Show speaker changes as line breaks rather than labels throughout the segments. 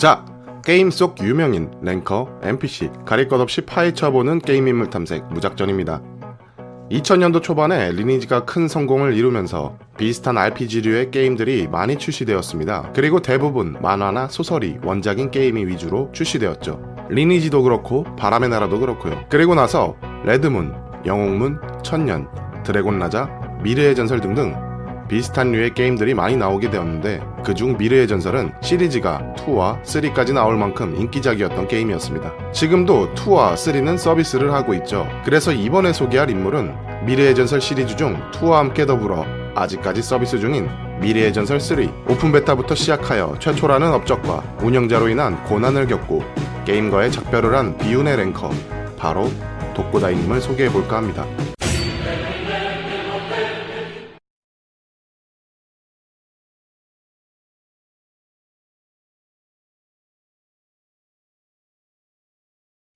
자, 게임 속 유명인, 랭커, NPC, 가릴 것 없이 파헤쳐보는 게임 인물 탐색 무작전입니다. 2000년도 초반에 리니지가 큰 성공을 이루면서 비슷한 RPG류의 게임들이 많이 출시되었습니다. 그리고 대부분 만화나 소설이 원작인 게임이 위주로 출시되었죠. 리니지도 그렇고 바람의 나라도 그렇고요. 그리고 나서 레드문, 영웅문, 천년, 드래곤 라자, 미르의 전설 등등 비슷한 류의 게임들이 많이 나오게 되었는데 그중 미르의 전설은 시리즈가 2와 3까지 나올 만큼 인기작이었던 게임이었습니다. 지금도 2와 3는 서비스를 하고 있죠. 그래서 이번에 소개할 인물은 미르의 전설 시리즈 중 2와 함께 더불어 아직까지 서비스 중인 미르의 전설 3 오픈 베타부터 시작하여 최초라는 업적과 운영자로 인한 고난을 겪고 게임과의 작별을 한 비운의 랭커 바로 독고다이님을 소개해볼까 합니다.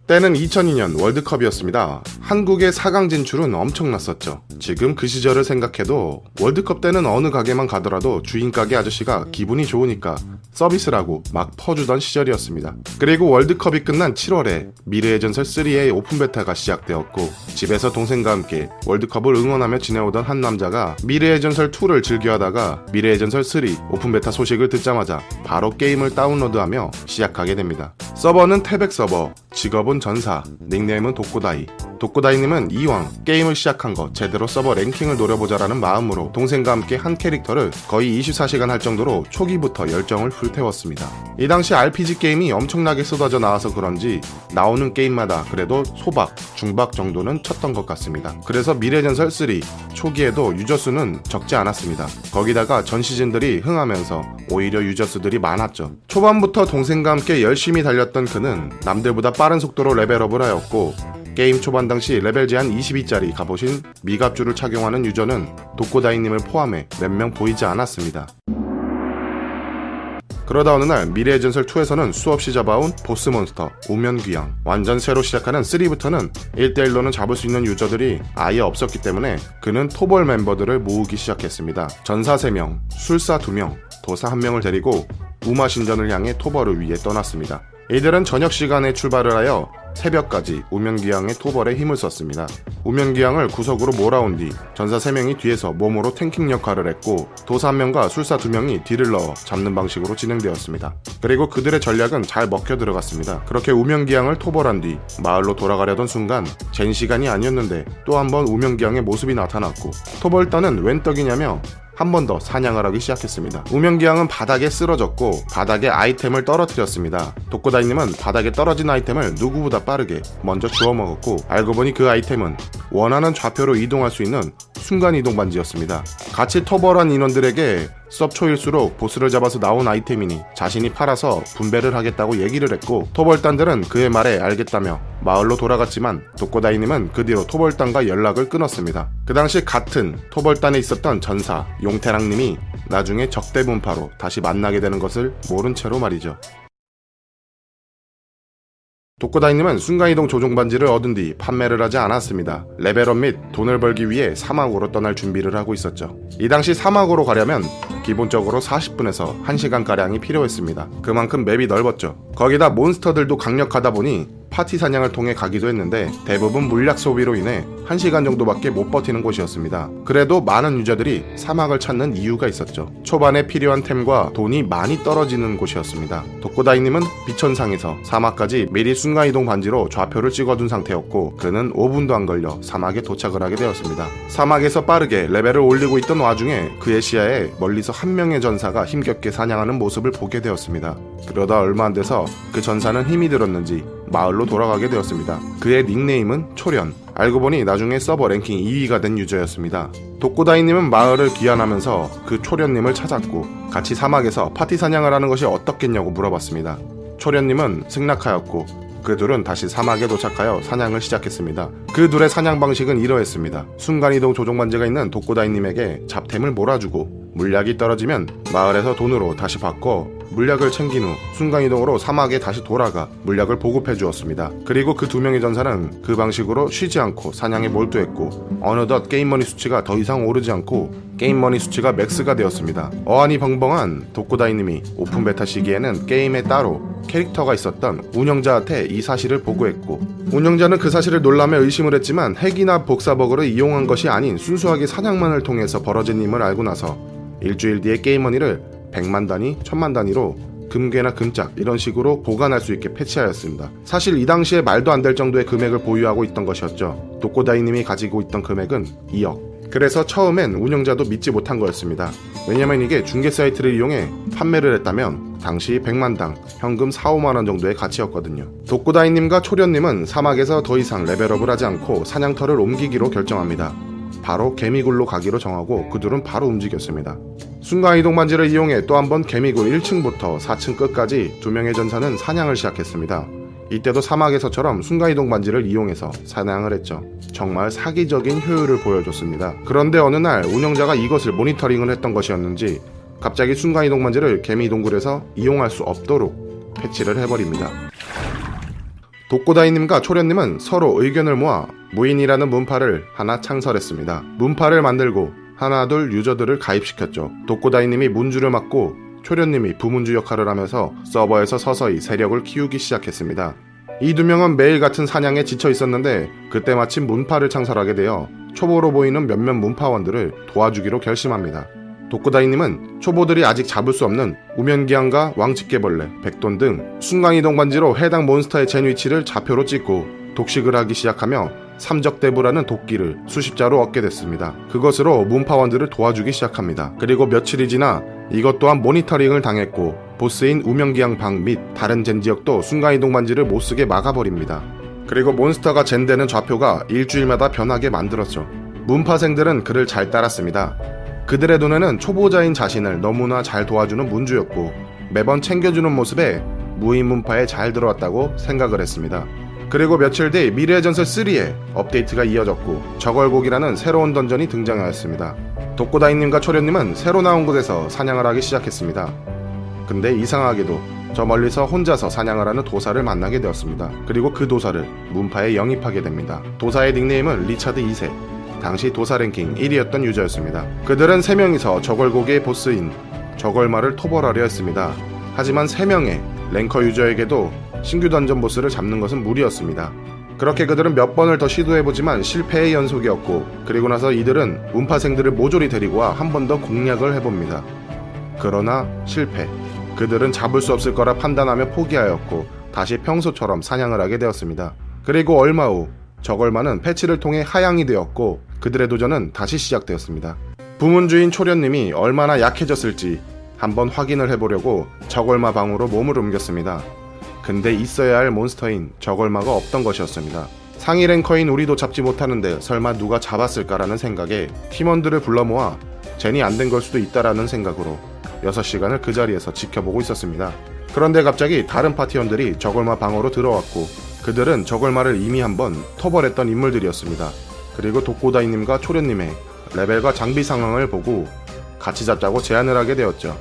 때는 2002년 월드컵이었습니다. 한국의 4강 진출은 엄청났었죠. 지금 그 시절을 생각해도 월드컵 때는 어느 가게만 가더라도 주인 가게 아저씨가 기분이 좋으니까 서비스라고 막 퍼주던 시절이었습니다. 그리고 월드컵이 끝난 7월에 미르의 전설 3의 오픈 베타가 시작되었고 집에서 동생과 함께 월드컵을 응원하며 지내오던 한 남자가 미르의 전설 2를 즐겨하다가 미르의 전설 3 오픈 베타 소식을 듣자마자 바로 게임을 다운로드하며 시작하게 됩니다. 서버는 태백 서버, 직업은 전사, 닉네임은 독고다이. 독고다이님은 이왕 게임을 시작한 거 제대로 서버 랭킹을 노려보자라는 마음으로 동생과 함께 한 캐릭터를 거의 24시간 할 정도로 초기부터 열정을 불태웠습니다. 이 당시 RPG 게임이 엄청나게 쏟아져 나와서 그런지 나오는 게임마다 그래도 소박, 중박 정도는 쳤던 것 같습니다. 그래서 미래전설 3 초기에도 유저 수는 적지 않았습니다. 거기다가 전 시즌들이 흥하면서 오히려 유저 수들이 많았죠. 초반부터 동생과 함께 열심히 달렸던 그는 남들보다 빠른 속도로 레벨업을 하였고 게임 초반 당시 레벨 제한 22짜리 갑옷인 미갑주를 착용하는 유저는 독고다이님을 포함해 몇 명 보이지 않았습니다. 그러다 어느 날 미르의 전설 2에서는 수없이 잡아온 보스 몬스터 우면귀왕 완전 새로 시작하는 3부터는 1대1로는 잡을 수 있는 유저들이 아예 없었기 때문에 그는 토벌 멤버들을 모으기 시작했습니다. 전사 3명, 술사 2명, 도사 1명을 데리고 우마 신전을 향해 토벌을 위해 떠났습니다. 이들은 저녁 시간에 출발을 하여 새벽까지 우면기양의 토벌에 힘을 썼습니다. 우면기양을 구석으로 몰아온 뒤 전사 3명이 뒤에서 몸으로 탱킹 역할을 했고 도사 1명과 술사 2명이 뒤를 넣어 잡는 방식으로 진행되었습니다. 그리고 그들의 전략은 잘 먹혀 들어갔습니다. 그렇게 우면기양을 토벌한 뒤 마을로 돌아가려던 순간 젠 시간이 아니었는데 또 한 번 우면기양의 모습이 나타났고 토벌단은 웬 떡이냐며 한 번 더 사냥을 하기 시작했습니다. 우명기양은 바닥에 쓰러졌고 바닥에 아이템을 떨어뜨렸습니다. 독고다이님은 바닥에 떨어진 아이템을 누구보다 빠르게 먼저 주워 먹었고 알고 보니 그 아이템은 원하는 좌표로 이동할 수 있는 순간이동 반지였습니다. 같이 터벌한 인원들에게 수업 초일수록 보스를 잡아서 나온 아이템이니 자신이 팔아서 분배를 하겠다고 얘기를 했고 토벌단들은 그의 말에 알겠다며 마을로 돌아갔지만 독고다이님은 그 뒤로 토벌단과 연락을 끊었습니다. 그 당시 같은 토벌단에 있었던 전사 용태랑님이 나중에 적대분파로 다시 만나게 되는 것을 모른 채로 말이죠. 독고다이님은 순간이동 조종 반지를 얻은 뒤 판매를 하지 않았습니다. 레벨업 및 돈을 벌기 위해 사막으로 떠날 준비를 하고 있었죠. 이 당시 사막으로 가려면 기본적으로 40분에서 1시간가량이 필요했습니다. 그만큼 맵이 넓었죠. 거기다 몬스터들도 강력하다 보니 파티 사냥을 통해 가기도 했는데 대부분 물약 소비로 인해 1시간 정도밖에 못 버티는 곳이었습니다. 그래도 많은 유저들이 사막을 찾는 이유가 있었죠. 초반에 필요한 템과 돈이 많이 떨어지는 곳이었습니다. 독고다이님은 비천상에서 사막까지 미리 순간이동 반지로 좌표를 찍어둔 상태였고 그는 5분도 안 걸려 사막에 도착을 하게 되었습니다. 사막에서 빠르게 레벨을 올리고 있던 와중에 그의 시야에 멀리서 한 명의 전사가 힘겹게 사냥하는 모습을 보게 되었습니다. 그러다 얼마 안 돼서 그 전사는 힘이 들었는지 마을로 돌아가게 되었습니다. 그의 닉네임은 초련. 알고 보니 나중에 서버 랭킹 2위가 된 유저였습니다. 독고다이님은 마을을 귀환하면서 그 초련님을 찾았고 같이 사막에서 파티 사냥을 하는 것이 어떻겠냐고 물어봤습니다. 초련님은 승낙하였고 그 둘은 다시 사막에 도착하여 사냥을 시작했습니다. 그 둘의 사냥 방식은 이러했습니다. 순간이동 조종 반지가 있는 독고다이님에게 잡템을 몰아주고 물약이 떨어지면 마을에서 돈으로 다시 바꿔 물약을 챙긴 후 순간이동으로 사막에 다시 돌아가 물약을 보급해 주었습니다. 그리고 그 두 명의 전사는 그 방식으로 쉬지 않고 사냥에 몰두했고 어느덧 게임머니 수치가 더 이상 오르지 않고 게임머니 수치가 max가 되었습니다. 어안이 벙벙한 독고다이님이 오픈 베타 시기에는 게임에 따로 캐릭터가 있었던 운영자한테 이 사실을 보고했고 운영자는 그 사실을 놀라며 의심을 했지만 핵이나 복사버그를 이용한 것이 아닌 순수하게 사냥만을 통해서 벌어진 임을 알고 나서 일주일 뒤에 게임머니를 100만 단위, 1000만 단위로 금괴나 금짝 이런 식으로 보관할 수 있게 패치하였습니다. 사실 이 당시에 말도 안 될 정도의 금액을 보유하고 있던 것이었죠. 도코다이님이 가지고 있던 금액은 2억. 그래서 처음엔 운영자도 믿지 못한 거였습니다. 왜냐면 이게 중개 사이트를 이용해 판매를 했다면 당시 100만당 현금 4, 5만원 정도의 가치였거든요. 독고다이님과 초련님은 사막에서 더 이상 레벨업을 하지 않고 사냥터를 옮기기로 결정합니다. 바로 개미굴로 가기로 정하고 그들은 바로 움직였습니다. 순간이동 반지를 이용해 또 한 번 개미굴 1층부터 4층 끝까지 두 명의 전사는 사냥을 시작했습니다. 이때도 사막에서처럼 순간이동 반지를 이용해서 사냥을 했죠. 정말 사기적인 효율을 보여줬습니다. 그런데 어느 날 운영자가 이것을 모니터링을 했던 것이었는지 갑자기 순간이동 반지를 개미 동굴에서 이용할 수 없도록 패치를 해버립니다. 독고다이님과 초련님은 서로 의견을 모아 무인이라는 문파를 하나 창설했습니다. 문파를 만들고 하나 둘 유저들을 가입시켰죠. 독고다이님이 문주를 맡고 초련님이 부문주 역할을 하면서 서버에서 서서히 세력을 키우기 시작했습니다. 이 두 명은 매일 같은 사냥에 지쳐 있었는데 그때 마침 문파를 창설하게 되어 초보로 보이는 몇몇 문파원들을 도와주기로 결심합니다. 독고다이님은 초보들이 아직 잡을 수 없는 우면기한과 왕집게벌레, 백돈 등 순간이동 반지로 해당 몬스터의 젠 위치를 좌표로 찍고 독식을 하기 시작하며 삼적대부라는 도끼를 수십 자로 얻게 됐습니다. 그것으로 문파원들을 도와주기 시작합니다. 그리고 며칠이 지나 이것 또한 모니터링을 당했고 보스인 우명기양 방 및 다른 젠 지역도 순간이동 반지를 못쓰게 막아버립니다. 그리고 몬스터가 젠되는 좌표가 일주일마다 변하게 만들었죠. 문파생들은 그를 잘 따랐습니다. 그들의 눈에는 초보자인 자신을 너무나 잘 도와주는 문주였고 매번 챙겨주는 모습에 무인 문파에 잘 들어왔다고 생각을 했습니다. 그리고 며칠 뒤 미르의 전설 3에 업데이트가 이어졌고 적월곡이라는 새로운 던전이 등장하였습니다. 독고다이님과 초련님은 새로 나온 곳에서 사냥을 하기 시작했습니다. 근데 이상하게도 저 멀리서 혼자서 사냥을 하는 도사를 만나게 되었습니다. 그리고 그 도사를 문파에 영입하게 됩니다. 도사의 닉네임은 리차드 2세. 당시 도사 랭킹 1위였던 유저였습니다. 그들은 3명이서 적월곡의 보스인 저걸마를 토벌하려 했습니다. 하지만 3명의 랭커 유저에게도 신규 던전 보스를 잡는 것은 무리였습니다. 그렇게 그들은 몇 번을 더 시도해보지만 실패의 연속이었고 그리고 나서 이들은 문파생들을 모조리 데리고 와 한 번 더 공략을 해봅니다. 그러나 실패. 그들은 잡을 수 없을 거라 판단하며 포기하였고 다시 평소처럼 사냥을 하게 되었습니다. 그리고 얼마 후 저걸마는 패치를 통해 하향이 되었고 그들의 도전은 다시 시작되었습니다. 부문주인 초련님이 얼마나 약해졌을지 한번 확인을 해보려고 저걸마 방으로 몸을 옮겼습니다. 근데 있어야 할 몬스터인 저걸마가 없던 것이었습니다. 상위 랭커인 우리도 잡지 못하는데 설마 누가 잡았을까라는 생각에 팀원들을 불러 모아 젠이 안 된 걸 수도 있다라는 생각으로 6시간을 그 자리에서 지켜보고 있었습니다. 그런데 갑자기 다른 파티원들이 저걸마 방으로 들어왔고 그들은 저걸마를 이미 한번 터벌했던 인물들이었습니다. 그리고 독고다이님과 초련님의 레벨과 장비 상황을 보고 같이 잡자고 제안을 하게 되었죠.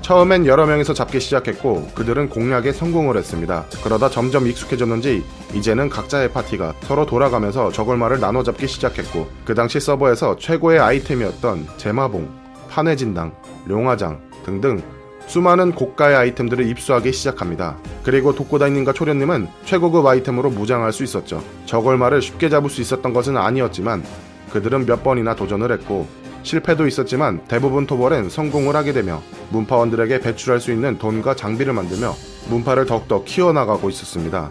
처음엔 여러 명이서 잡기 시작했고 그들은 공략에 성공을 했습니다. 그러다 점점 익숙해졌는지 이제는 각자의 파티가 서로 돌아가면서 저걸마를 나눠 잡기 시작했고 그 당시 서버에서 최고의 아이템이었던 제마봉, 판회진당, 룡화장 등등 수많은 고가의 아이템들을 입수하기 시작합니다. 그리고 독고다이님과 초련님은 최고급 아이템으로 무장할 수 있었죠. 저걸마를 쉽게 잡을 수 있었던 것은 아니었지만 그들은 몇 번이나 도전을 했고 실패도 있었지만 대부분 토벌엔 성공을 하게 되며 문파원들에게 배출할 수 있는 돈과 장비를 만들며 문파를 더욱더 키워나가고 있었습니다.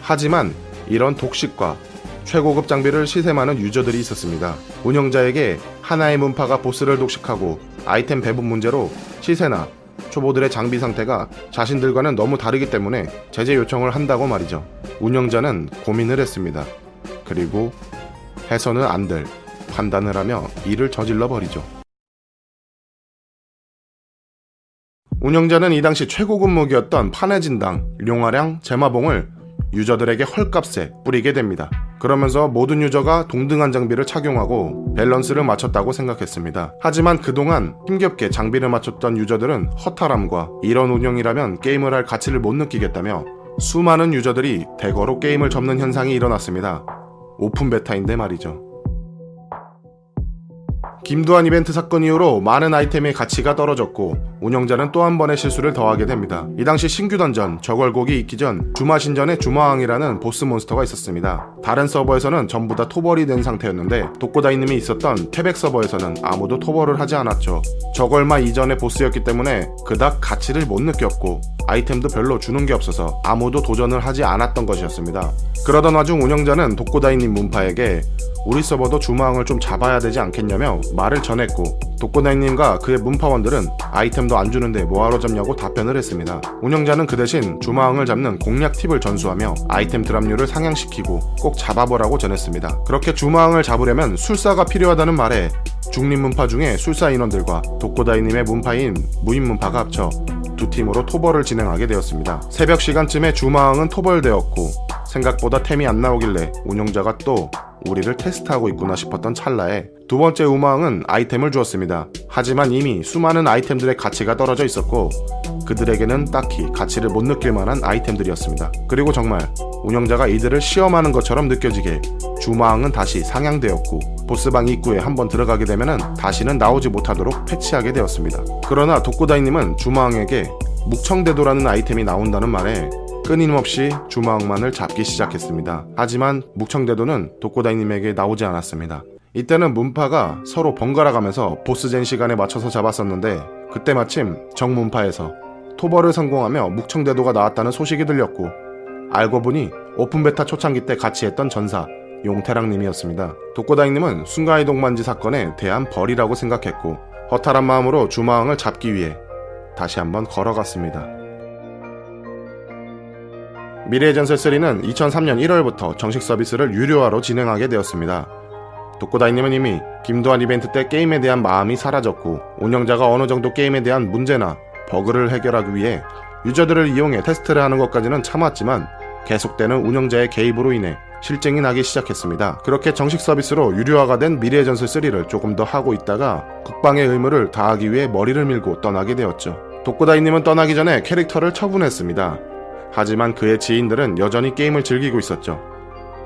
하지만 이런 독식과 최고급 장비를 시샘하는 유저들이 있었습니다. 운영자에게 하나의 문파가 보스를 독식하고 아이템 배분 문제로 시세나 초보들의 장비 상태가 자신들과는 너무 다르기 때문에 제재 요청을 한다고 말이죠. 운영자는 고민을 했습니다. 그리고 해서는 안 될 판단을 하며 일을 저질러 버리죠. 운영자는 이 당시 최고급 무기였던 판해진당, 룡화량, 제마봉을 유저들에게 헐값에 뿌리게 됩니다. 그러면서 모든 유저가 동등한 장비를 착용하고 밸런스를 맞췄다고 생각했습니다. 하지만 그동안 힘겹게 장비를 맞췄던 유저들은 허탈함과 이런 운영이라면 게임을 할 가치를 못 느끼겠다며 수많은 유저들이 대거로 게임을 접는 현상이 일어났습니다. 오픈 베타인데 말이죠. 김두한 이벤트 사건 이후로 많은 아이템의 가치가 떨어졌고 운영자는 또 한 번의 실수를 더하게 됩니다. 이 당시 신규 던전 적월곡이 있기 전 주마신전에 주마왕이라는 보스 몬스터가 있었습니다. 다른 서버에서는 전부 다 토벌이 된 상태였는데 독고다이님이 있었던 태백 서버에서는 아무도 토벌을 하지 않았죠. 적월마 이전의 보스였기 때문에 그닥 가치를 못 느꼈고 아이템도 별로 주는 게 없어서 아무도 도전을 하지 않았던 것이었습니다. 그러던 와중 운영자는 독고다이님 문파에게 우리 서버도 주마왕을 좀 잡아야 되지 않겠냐며 말을 전했고 독고다이님과 그의 문파원들은 아이템도 안 주는데 뭐하러 잡냐고 답변을 했습니다. 운영자는 그 대신 주마왕을 잡는 공략 팁을 전수하며 아이템 드랍률을 상향시키고 꼭 잡아보라고 전했습니다. 그렇게 주마왕을 잡으려면 술사가 필요하다는 말에 중립 문파 중에 술사 인원들과 독고다이님의 문파인 무인 문파가 합쳐 두 팀으로 토벌을 진행하게 되었습니다. 새벽 시간쯤에 주마왕은 토벌되었고 생각보다 템이 안 나오길래 운영자가 또 우리를 테스트하고 있구나 싶었던 찰나에 두 번째 우마왕은 아이템을 주었습니다. 하지만 이미 수많은 아이템들의 가치가 떨어져 있었고 그들에게는 딱히 가치를 못 느낄 만한 아이템들이었습니다. 그리고 정말 운영자가 이들을 시험하는 것처럼 느껴지게 주마왕은 다시 상향되었고 보스방 입구에 한번 들어가게 되면 다시는 나오지 못하도록 패치하게 되었습니다. 그러나 독고다이님은 주마왕에게 묵청대도라는 아이템이 나온다는 말에 끊임없이 주마왕만을 잡기 시작했습니다. 하지만 묵청대도는 독고다이님에게 나오지 않았습니다. 이때는 문파가 서로 번갈아 가면서 보스전 시간에 맞춰서 잡았었는데 그때 마침 정문파에서 토벌을 성공하며 묵청대도가 나왔다는 소식이 들렸고 알고 보니 오픈베타 초창기 때 같이 했던 전사 용태랑님이었습니다. 독고다이님은 순간이동만지 사건에 대한 벌이라고 생각했고 허탈한 마음으로 주마왕을 잡기 위해 다시 한번 걸어갔습니다. 미래의 전설 3는 2003년 1월부터 정식 서비스를 유료화로 진행하게 되었습니다. 독고다이님은 이미 김도한 이벤트 때 게임에 대한 마음이 사라졌고 운영자가 어느 정도 게임에 대한 문제나 버그를 해결하기 위해 유저들을 이용해 테스트를 하는 것까지는 참았지만 계속되는 운영자의 개입으로 인해 실증이 나기 시작했습니다. 그렇게 정식 서비스로 유료화가 된 미래의 전설 3를 조금 더 하고 있다가 국방의 의무를 다하기 위해 머리를 밀고 떠나게 되었죠. 독고다이님은 떠나기 전에 캐릭터를 처분했습니다. 하지만 그의 지인들은 여전히 게임을 즐기고 있었죠.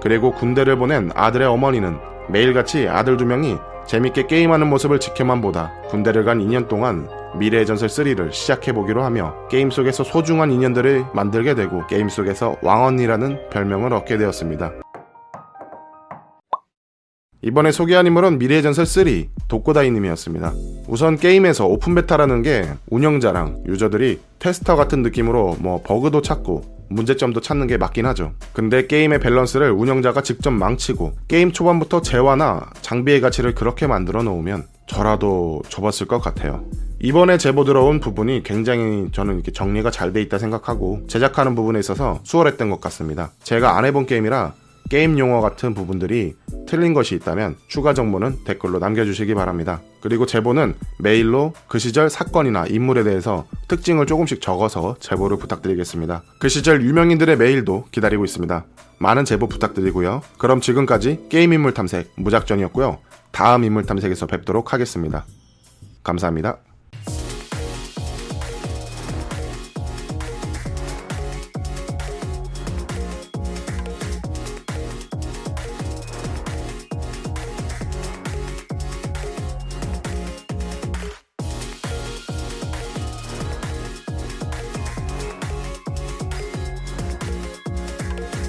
그리고 군대를 보낸 아들의 어머니는 매일같이 아들 두 명이 재밌게 게임하는 모습을 지켜만 보다 군대를 간 2년 동안 미래의 전설 3를 시작해보기로 하며 게임 속에서 소중한 인연들을 만들게 되고 게임 속에서 왕언니라는 별명을 얻게 되었습니다. 이번에 소개한 인물은 미래의 전설 3 독고다이님이었습니다. 우선 게임에서 오픈 베타라는 게 운영자랑 유저들이 테스터 같은 느낌으로 뭐 버그도 찾고 문제점도 찾는 게 맞긴 하죠. 근데 게임의 밸런스를 운영자가 직접 망치고 게임 초반부터 재화나 장비의 가치를 그렇게 만들어 놓으면 저라도 접었을 것 같아요. 이번에 제보 들어온 부분이 굉장히 저는 이렇게 정리가 잘 돼 있다 생각하고 제작하는 부분에 있어서 수월했던 것 같습니다. 제가 안 해본 게임이라 게임 용어 같은 부분들이 틀린 것이 있다면 추가 정보는 댓글로 남겨주시기 바랍니다. 그리고 제보는 메일로 그 시절 사건이나 인물에 대해서 특징을 조금씩 적어서 제보를 부탁드리겠습니다. 그 시절 유명인들의 메일도 기다리고 있습니다. 많은 제보 부탁드리고요. 그럼 지금까지 게임 인물 탐색 무작전이었고요. 다음 인물 탐색에서 뵙도록 하겠습니다. 감사합니다.